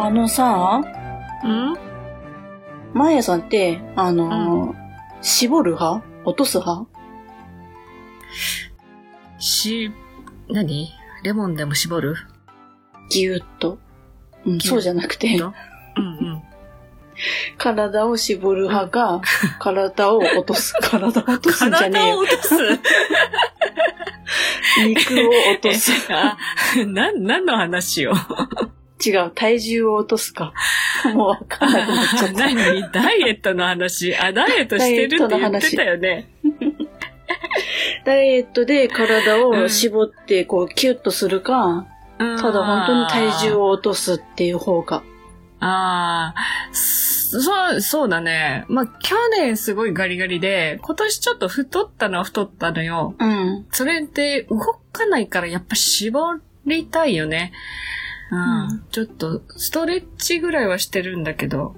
あのさ、うん？マーヤさんって、あの、絞る派？落とす派？し、何？レモンでも絞る？ぎゅーっと。うん、そうじゃなくて、うんうん。体を絞る派か、体を落とす。体を 落とすんじゃねえよ。体を落とす肉を落とす。あ、な、何の話よ？違う、体重を落とすか。もうわかんなくなっちゃった。何？ダイエットの話。あ、ダイエットしてるって言ってたよね。ダイエットで体を絞って、こう、キュッとするか、ただ本当に体重を。を落とすっていう方が。ああ、そう、そうだね。まあ、去年すごいガリガリで、今年ちょっと太ったのは太ったのよ。うん。それで動かないからやっぱ絞りたいよね。うん。うんちょっと、ストレッチぐらいはしてるんだけど。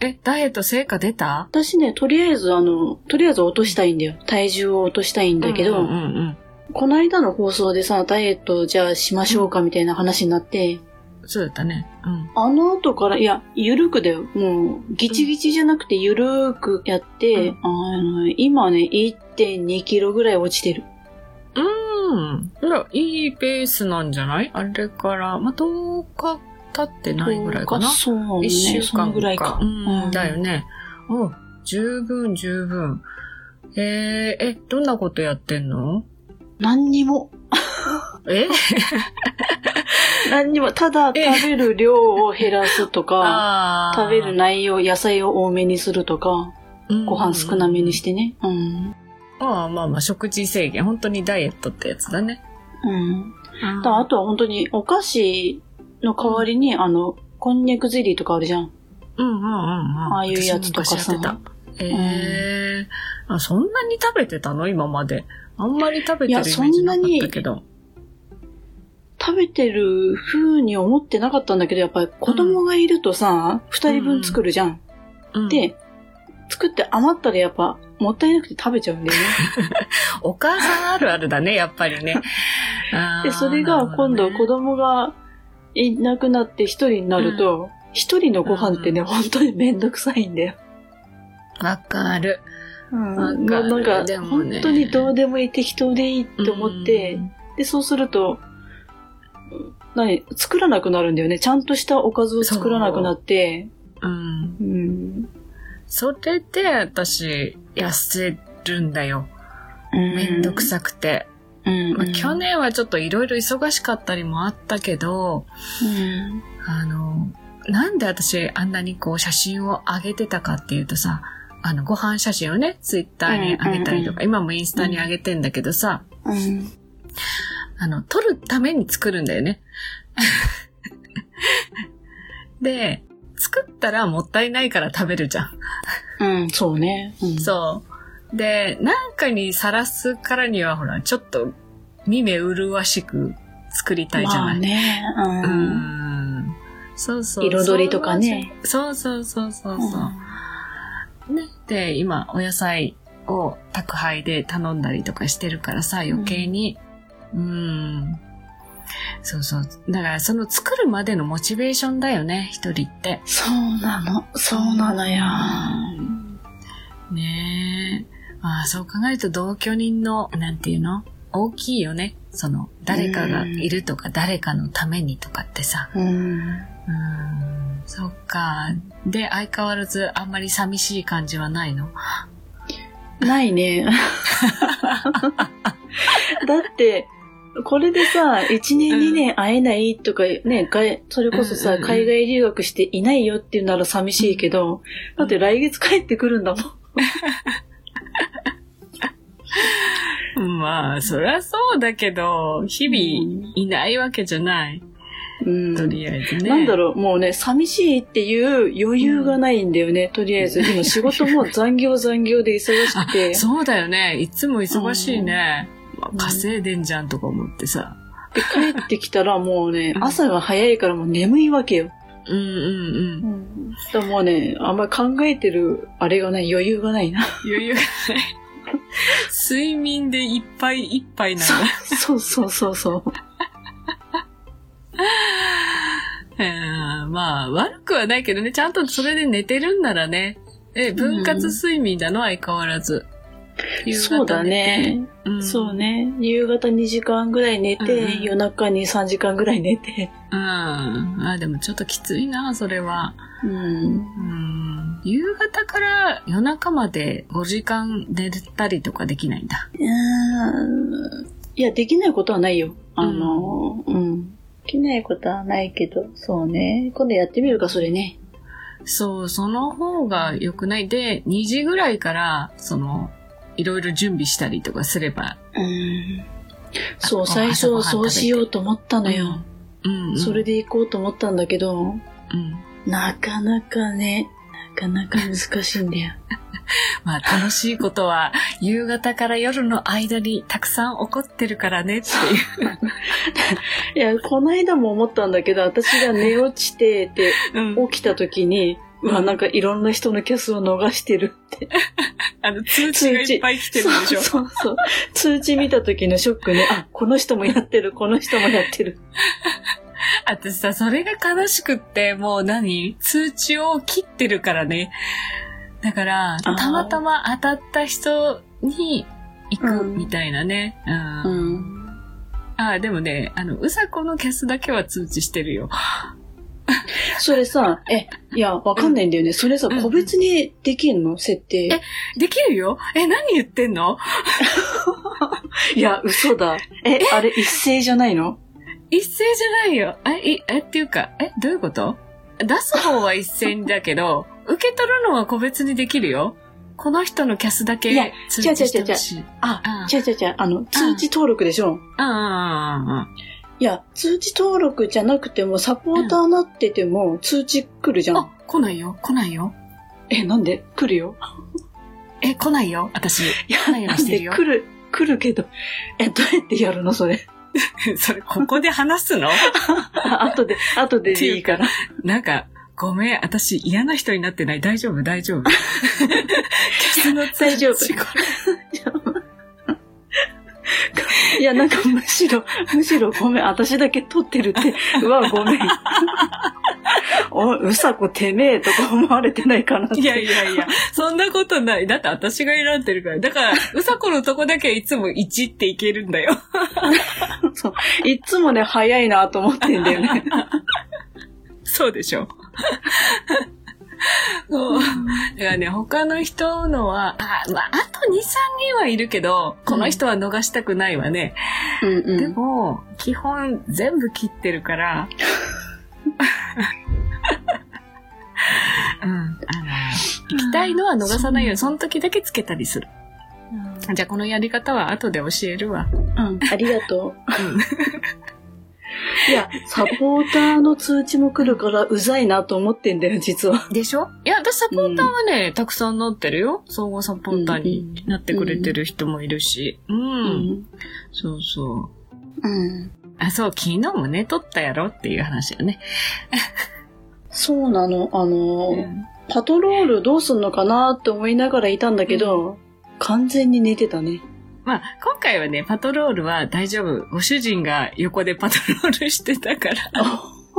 え、ダイエット成果出た？私ね、とりあえずあの、とりあえず落としたいんだよ。体重を落としたいんだけど、うんうんうんこの間の放送でさ、ダイエットじゃあしましょうかみたいな話になって、うん。そうだったね。うん。あの後から、いや、ゆるくだよ。もう、ギチギチじゃなくてゆるーくやって、うんあの、今ね、1.2キロぐらい落ちてる。うん。いや、いいペースなんじゃない？あれから、まあ、10日経ってないぐらいかな？そうね。一週その間ぐらいか。うん、だよね。お十分、十分。えー、え、どんなことやってんの？何にも、え？何にも、ただえ？食べる量を減らすとか、食べる内容、野菜を多めにするとか、ご飯少なめにしてね。うん。ああ、まあまあ、食事制限。本当にダイエットってやつだね。うん。だからあとは本当にお菓子の代わりに、あの、こんにゃくゼリーとかあるじゃん。うんうんうんうん。ああいうやつとかさてた。ええあ、そんなに食べてたの？今まで。あんまり食べてるイメージなかったけど。食べてる風に思ってなかったんだけど、やっぱり子供がいるとさ、二、人分作るじゃん。うん、で、作って余ったらやっぱ、もったいなくて食べちゃうんだよね。お母さんあるあるだね、やっぱりね。で、それが今度子供がいなくなって一人になると、一、人のご飯ってね、うん本当にめんどくさいんだよ。わかる。うん。わかなんか、ね本当にどうでもいい適当でいいって思って、うんで、そうすると、何作らなくなるんだよね。ちゃんとしたおかずを作らなくなって、うん。うん。それで私、痩せるんだよ。めんどくさくて。うん。まあ、去年はちょっといろいろ忙しかったりもあったけど、うん。あの、なんで私あんなにこう写真を上げてたかっていうとさ、あの、ご飯写真をね、ツイッターに上げたりとか、今もインスタに上げてんだけどさ、うん。あの、撮るために作るんだよね。で、作ったらもったいないから食べるじゃん。うん、そうね。うん、そう。で、なんかにさらすからにはほら、ちょっと、見目麗しく作りたいじゃまない。あね。ううん。ん。そうそう。彩りとかね。そうそうそうそうそう。ね。で、今、お野菜を宅配で頼んだりとかしてるからさ、余計に。う。ん。そうそう。だから、その作るまでのモチベーションだよね、一人って。そうなの。そうなのよ。ねえ。ああ、そう考えると同居人の、なんていうの？大きいよね。その、誰かがいるとか、誰かのためにとかってさ。うん。うん。そっか。で、相変わらずあんまり寂しい感じはないの？ないね。だって、これでさ、1年2年会えないとかね、がそれこそさ、うんうんうん海外留学していないよっていうなら寂しいけど、だって来月帰ってくるんだもん。まあ、そりゃそうだけど、日々いないわけじゃない。うん。とりあえずね。なんだろう、もうね、寂しいっていう余裕がないんだよね、とりあえず。今仕事も残業残業で忙しくて。そうだよね。いつも忙しいね。まあうん稼いでんじゃんとか思ってさ。で、帰ってきたらもうねう、ん朝が早いからもう眠いわけよ。うんうんうん。だからもうね、あんまり考えてる、あれがない、余裕がないな。余裕がない。睡眠でいっぱいいっぱいなんだ。そうそうそうそう。うんまあ、悪くはないけどね、ちゃんとそれで寝てるんならね。え、分割睡眠だの、相変わらず。そうだね。うん、そうね。夕方2時間ぐらい寝て、うん夜中に3時間ぐらい寝て。うん。あ、でもちょっときついな、それは。うん。うん。夕方から夜中まで5時間寝たりとかできないんだ。うーんいや、できないことはないよ。あの、うん。できないことはないけど、そうね。今度やってみるか、それね。そう、その方が良くない。で、2時ぐらいから、その、いろいろ準備したりとかすれば。うん。そう、あ最初そうしようと思ったのよ。うん、うん。それで行こうと思ったんだけど、うん。なかなかね、なかなか難しいんだよ。まあ楽しいことは夕方から夜の間にたくさん起こってるからねっていう。いや、この間も思ったんだけど、私が寝落ちて、で、うん、起きた時に、うわ、うんなんかいろんな人のキャスを逃してるって。あの通知がいっぱい来てるでしょ。そうそう。通知見た時のショックね。あ、この人もやってる、この人もやってる。私さ、それが悲しくって、もう何？通知を切ってるからね。だから、ーたまたま当たった人に行くうんみたいなね。うん。うん。あでもね、あの、うさこのキャスだけは通知してるよ。それさ、え、いや、わかんないんだよね。それさ、うん個別にできんの？設定。できるよ？え、何言ってんの？いや、嘘だ。え、あれ一斉じゃないの？一斉じゃないよ。え、いえ、っていうか、え、どういうこと？出す方は一斉だけど、受け取るのは個別にできるよ。この人のキャスだけいや通知してほしい。ああ、違う違う違う。あの、通知登録でしょ？うんうんうんうん。いや、通知登録じゃなくても、サポーターなってても、通知来るじゃん。あ、来ないよ、来ないよ。え、なんで？来るよ。え、来ないよ、私。いや、来ないようにしてるよ。で来る、来るけど。え、どうやってやるの？それ。それ、ここで話すの？あ 後で、後ででいいから。なんか、ごめん、私嫌な人になってない。大丈夫、大丈夫。大丈夫こいや、なんかむしろ、むしろごめん、私だけ撮ってるって。うわ、ごめん。お、うさこてめえとか思われてないかなって。いやいやいや、そんなことない。だって私が選んでるから。だから、うさこのとこだけいつも1っていけるんだよ。そう。いっつもね、早いなと思ってんだよね。そうでしょ。そう。だからね、他の人のは、あ、まあ、あと2、3人はいるけど、この人は逃したくないわね。うんでうん。も、基本全部切ってるから、うん。あの、行きたいのは逃さないように、その時だけつけたりする。じゃあこのやり方は後で教えるわ。うん、ありがとう。うん。いや、サポーターの通知も来るからうざいなと思ってんだよ、実は。でしょ？いや、私サポーターはね、たくさんなってるよ。総合サポーターになってくれてる人もいるし。うん。うん。そうそう。うん。あ、そう、昨日もね、撮ったやろっていう話よね。そうなの。あの、うんパトロールどうすんのかなって思いながらいたんだけど、完全に寝てたね。まあ、今回はね、パトロールは大丈夫。ご主人が横でパトロールしてたから。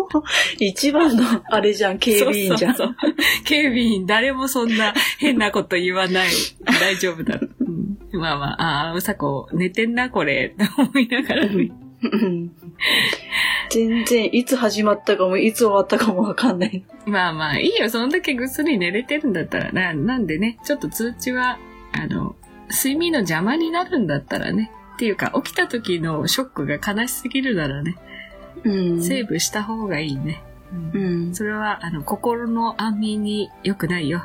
一番のあれじゃん、警備員じゃん。そうそうそう警備員、誰もそんな変なこと言わない。大丈夫だ。うんまあまあ、ああ、うさこ、寝てんな、これ。って思いながらね。うん全然、いつ始まったかも、いつ終わったかもわかんない。まあまあ、いいよ。そんだけぐっすり寝れてるんだったらな。なんでね、ちょっと通知は、あの、睡眠の邪魔になるんだったらね。っていうか、起きた時のショックが悲しすぎるならね、うん。セーブした方がいいね。うんうん。それは、あの、心の安眠に良くないよ。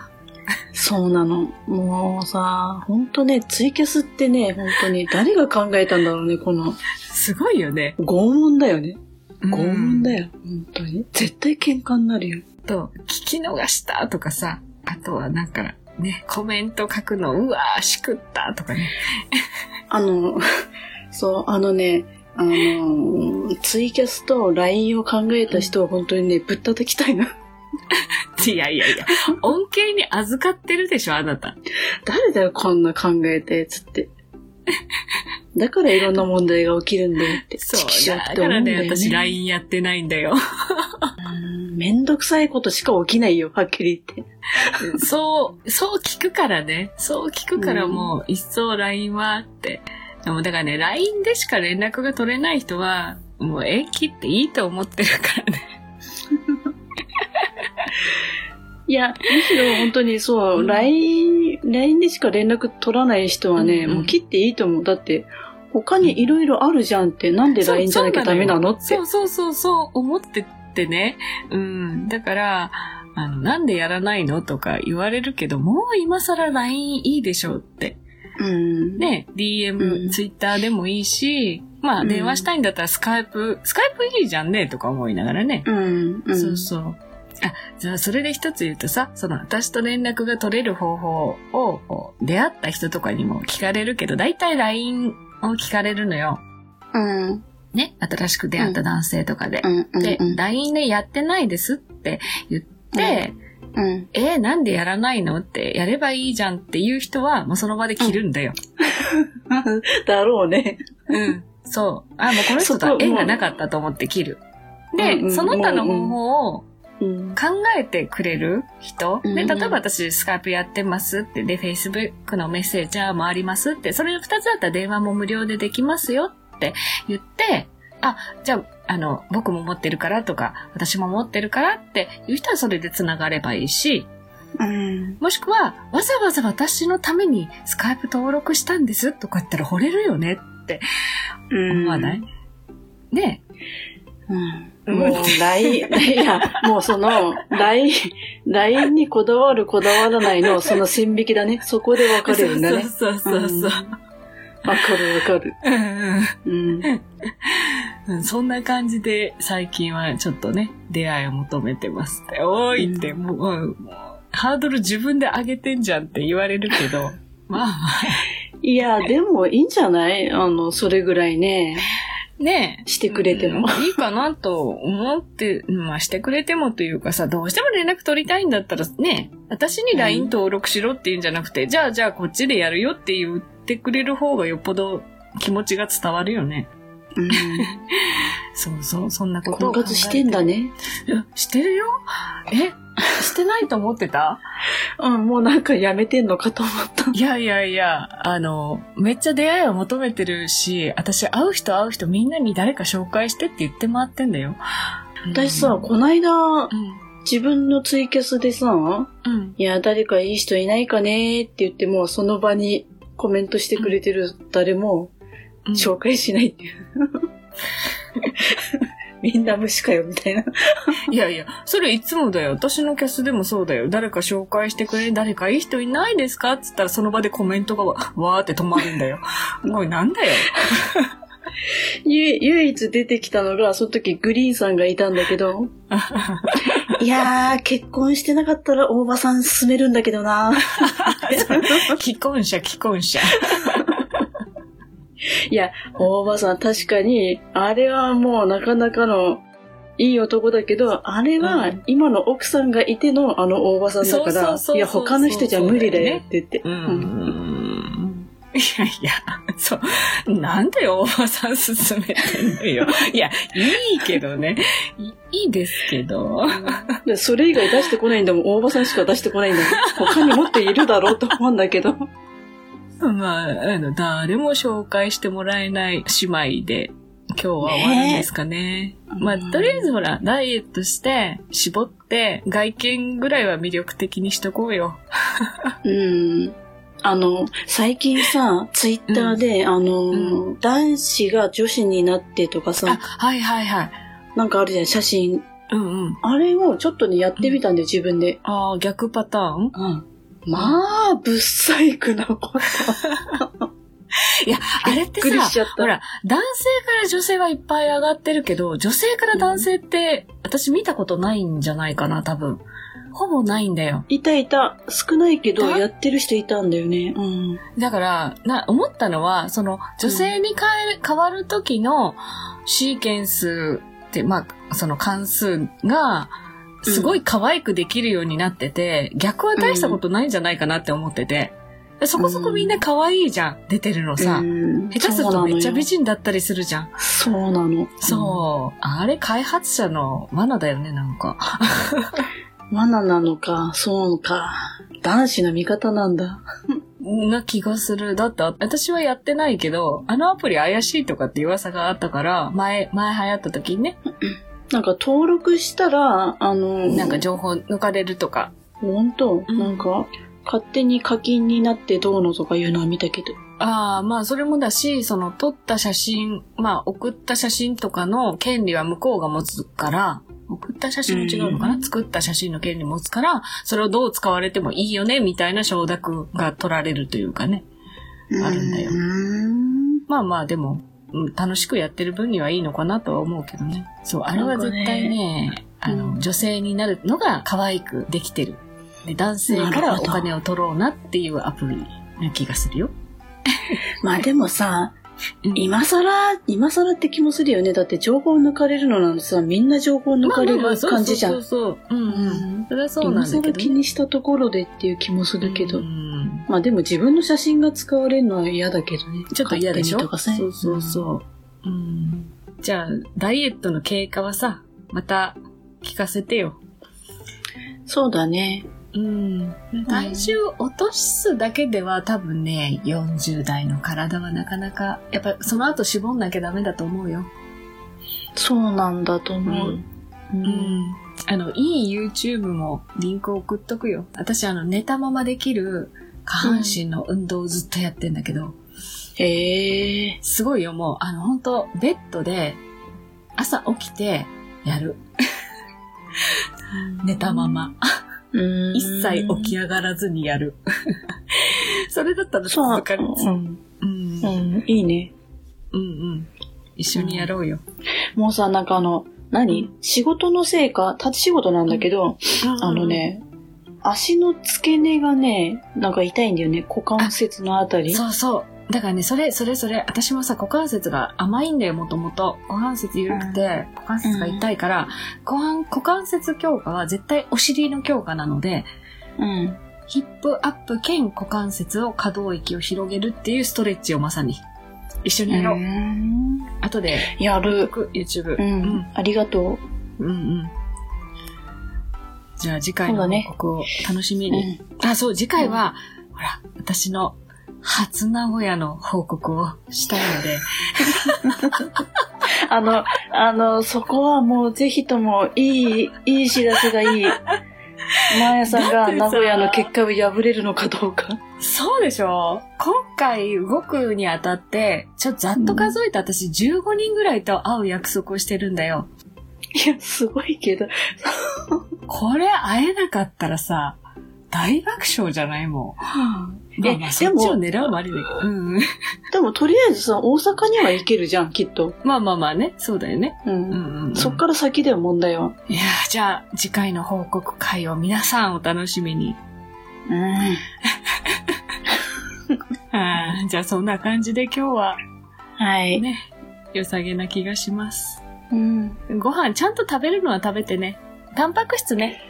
そうなの。もうさ、ほんとね、ツイキャスってね、本当に誰が考えたんだろうね、この、すごいよね。拷問だよね。うん拷問だよ、本当に。絶対喧嘩になるよ。と、聞き逃したとかさ、あとはなんか、ね、コメント書くの、うわー、しくったとかね。あの、そう、あのね、あの、ツイキャスと LINE を考えた人は本当にね、ぶったたきたいな。いやいやいや、恩恵に預かってるでしょ、あなた。誰だよ、こんな考えたやつって。だからいろんな問題が起きるんだよって。そう、だからね、私 LINE やってないんだよ。うんめんどくさいことしか起きないよ、はっきり言って。そう、そう聞くからね。そう聞くからもう、一層 LINE はって。でもだからね、LINE でしか連絡が取れない人は、もう縁切っていいと思ってるからね。いや、むしろ本当にそう、うん LINE、LINE でしか連絡取らない人はね、うんうんもう切っていいと思う。だって、他にいろいろあるじゃんって、なんで LINE じゃなきゃダメなのってそ。うそうそうそう、思ってってね。うん。だから、あの、なんでやらないのとか言われるけど、もう今更 LINE いいでしょうって。うん。ね、DM、うん Twitter でもいいし、まあ、うん電話したいんだったらスカイプ、スカイプいいじゃんね、とか思いながらね。うん。うん。そうそう。あ、じゃあそれで一つ言うとさ、その私と連絡が取れる方法を出会った人とかにも聞かれるけど、だいたい LINE を聞かれるのよ。うん。ね、新しく出会った男性とかで。うん。うん。でう、ん。LINE でやってないですって言って、うん。えーなんでやらないのって、やればいいじゃんっていう人は、もうその場で切るんだよ。だろうね。うん。そう。あ、もうこの人と縁がなかったと思って切る。で、その他の方法をうん。考えてくれる人、で、うんうん例えば私スカイプやってますって、で、Facebook のメッセージャーもありますって、それ二つだったら電話も無料でできますよって言って、あ、じゃあ、あの、僕も持ってるからとか、私も持ってるからっていう人はそれで繋がればいいし、うん。もしくは、わざわざ私のためにスカイプ登録したんですとか言ったら惚れるよねって思わない、ねうん。もう、LINE、いや、もうその、LINE、LINE にこだわるこだわらないの、その線引きだね。そこで分かれるんだね。そうそうそうそう。わかるわかる。うんうんうん。うんそんな感じで最近はちょっとね、出会いを求めてますって。おーいって、もう、もうハードル自分で上げてんじゃんって言われるけど、まあまあ、いや、でもいいんじゃないあの、それぐらいね、ねえ。してくれても。うんいいかなと思って、まあしてくれてもというかさ、どうしても連絡取りたいんだったらね、私に LINE 登録しろって言うんじゃなくて、じゃあじゃあこっちでやるよって言ってくれる方がよっぽど気持ちが伝わるよね。うん。そうそう、そんなことを婚活してんだね。してるよ？えしてないと思ってた？うん、もうなんかやめてんのかと思った。いやいやいや、あの、めっちゃ出会いを求めてるし、私会う人会う人みんなに誰か紹介してって言って回ってんだよ。私さ、こないだう、ん、自分のツイキャスでさ、うん。いや、誰かいい人いないかねって言っても、その場にコメントしてくれてる誰もうん紹介しないっていう。みんな無視かよ、みたいな。いやいや、それいつもだよ。私のキャスでもそうだよ。誰か紹介してくれ、誰かいい人いないですかっつったらその場でコメントがわ わーって止まるんだよ。もうなんだよ。ゆ唯一出てきたのが、その時グリーンさんがいたんだけど、いやー、結婚してなかったら大場さん進めるんだけどな。既婚者、既婚者。いや、大場さん確かに、あれはもうなかなかのいい男だけど、あれはうん今の奥さんがいてのあの大場さんだから、いや、他の人じゃ無理だよって言って。ううんん。いやいや、そう。なんで大場さん進めてんのよ。いや、いいけどね。いいいですけど。でそれ以外出してこないんだもん。大場さんしか出してこないんだもん。他にもっといるだろうと思うんだけど。まあ、あの、誰も紹介してもらえない姉妹で、今日は終わるんですかね。まあ、とりあえずほら、ダイエットして、絞って、外見ぐらいは魅力的にしとこうよ。うん。あの、最近さ、ツイッターで、あの、う男子が女子になってとかあ、さ、はいはいはい。なんかあるじゃん、写真。うんうん。あれをちょっとね、やってみたんだよ、自分で。ああ、逆パターン？うん。まあ、ぶっ細工なこと。いや、あれってさほら、男性から女性はいっぱい上がってるけど、女性から男性って、私見たことないんじゃないかな、多分。ほぼないんだよ。いたいた。少ないけど、やってる人いたんだよね。うん。だから、な、思ったのは、その、女性に変え、変わる時のシーケンスって、まあ、その関数が、すごい可愛くできるようになってて、逆は大したことないんじゃないかなって思ってて。そこそこみんな可愛いじゃん、出てるのさ。うん下手するとめっちゃ美人。人だったりするじゃん。そうなの。そう。あれ開発者の罠だよね、なんか。うん。罠なのか、そうか。男子の味方なんだ。な気がする。だって、私はやってないけど、あのアプリ怪しいとかって噂があったから、前、前流行った時にね、なんか登録したら、あの、なんか情報抜かれるとか。本当、うんなんか、勝手に課金になってどうのとかいうのは見たけど。ああ、まあそれもだし、その撮った写真、まあ送った写真とかの権利は向こうが持つから、送った写真も違うのかな、うん作った写真の権利持つから、それをどう使われてもいいよね、みたいな承諾が取られるというかね。あるんだよ。まあまあでも、うん楽しくやってる分にはいいのかなとは思うけどね。そう、あれは絶対ね、あの、うん女性になるのが可愛くできてる。で、男性からお金を取ろうなっていうアプリな気がするよ。まあでもさ、うん今更、今更って気もするよね。だって情報抜かれるのなんてさ、みんな情報抜かれる感じじゃん。そうそうそう。うんう。うんんそれはそうな今んだけど、更気にしたところでっていう気もするけど。うんまあでも自分の写真が使われるのは嫌だけどね。ちょっと嫌でしょ？とかさそうそうそう。うん。じゃあ、ダイエットの経過はさ、また聞かせてよ。そうだね。うん。体重落とすだけでは多分ね、40代の体はなかなか、やっぱその後絞んなきゃダメだと思うよ。そうなんだと思う。ううんん。あの、いい YouTube もリンク送っとくよ。私あの、寝たままできる下半身の運動をずっとやってんだけど、へえ。すごいよ、もう、あの、本当ベッドで朝起きてやる。寝たまま。うん一切起き上がらずにやる。それだったらそかる。うん。うんう。ん。いいね。うんうん。一緒にやろうよ。もうさ、なんかあの、何？仕事のせいか、立ち仕事なんだけど、あの。ね、足の付け根がね、なんか痛いんだよね。股関節のあたり。そうそう。だからね、それ、それ、それ、私もさ、股関節が甘いんだよ、もともと。股関節緩くて、股関節が痛いから、股関股関節強化は絶対お尻の強化なので、うん。ヒップアップ兼股関節を可動域を広げるっていうストレッチをまさに。一緒にやろう。ん後で、やる。僕 YouTube。う。ん。ありがとうんうん。じゃあ次回の報告を楽しみう。に。あ、そう、次回は、ほら、私の初名古屋の報告をしたいので、あの、あの、そこはもうぜひともいい、いい知らせがいい。マーヤさんが名古屋の結果を破れるのかどうか。そうでしょ？今回動くにあたって、ちょっとざっと数えて私15人ぐらいと会う約束をしてるんだよ。いや、すごいけど。これ会えなかったらさ、大爆笑じゃないもん。まあまあ、えそっちを狙うもありだけど。うん。でもとりあえずさ、大阪には行けるじゃん、きっと。まあまあまあね、そうだよね。うん。うんうん、うん。そっから先だよ、問題は。いやーじゃあ次回の報告会を皆さんお楽しみに。うん。あーじゃあそんな感じで今日ははい。ね、良さげな気がします。うん。ご飯ちゃんと食べるのは食べてね。タンパク質ね。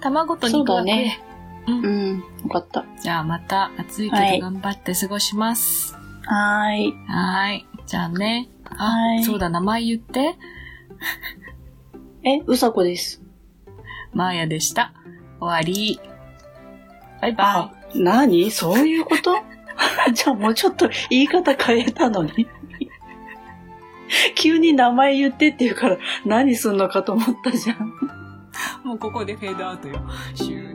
卵と肉だねうんうん。よかった。じゃあまた暑いけはいど頑張って過ごします。はーい。はーい。じゃあね。あは、いそうだ、名前言って。え、うさこです。マーヤでした。終わり。バイバあ、何？そういうこと？じゃあもうちょっと言い方変えたのに。急に名前言ってって言うから何すんのかと思ったじゃん。もうここでフェードアウトよ。終。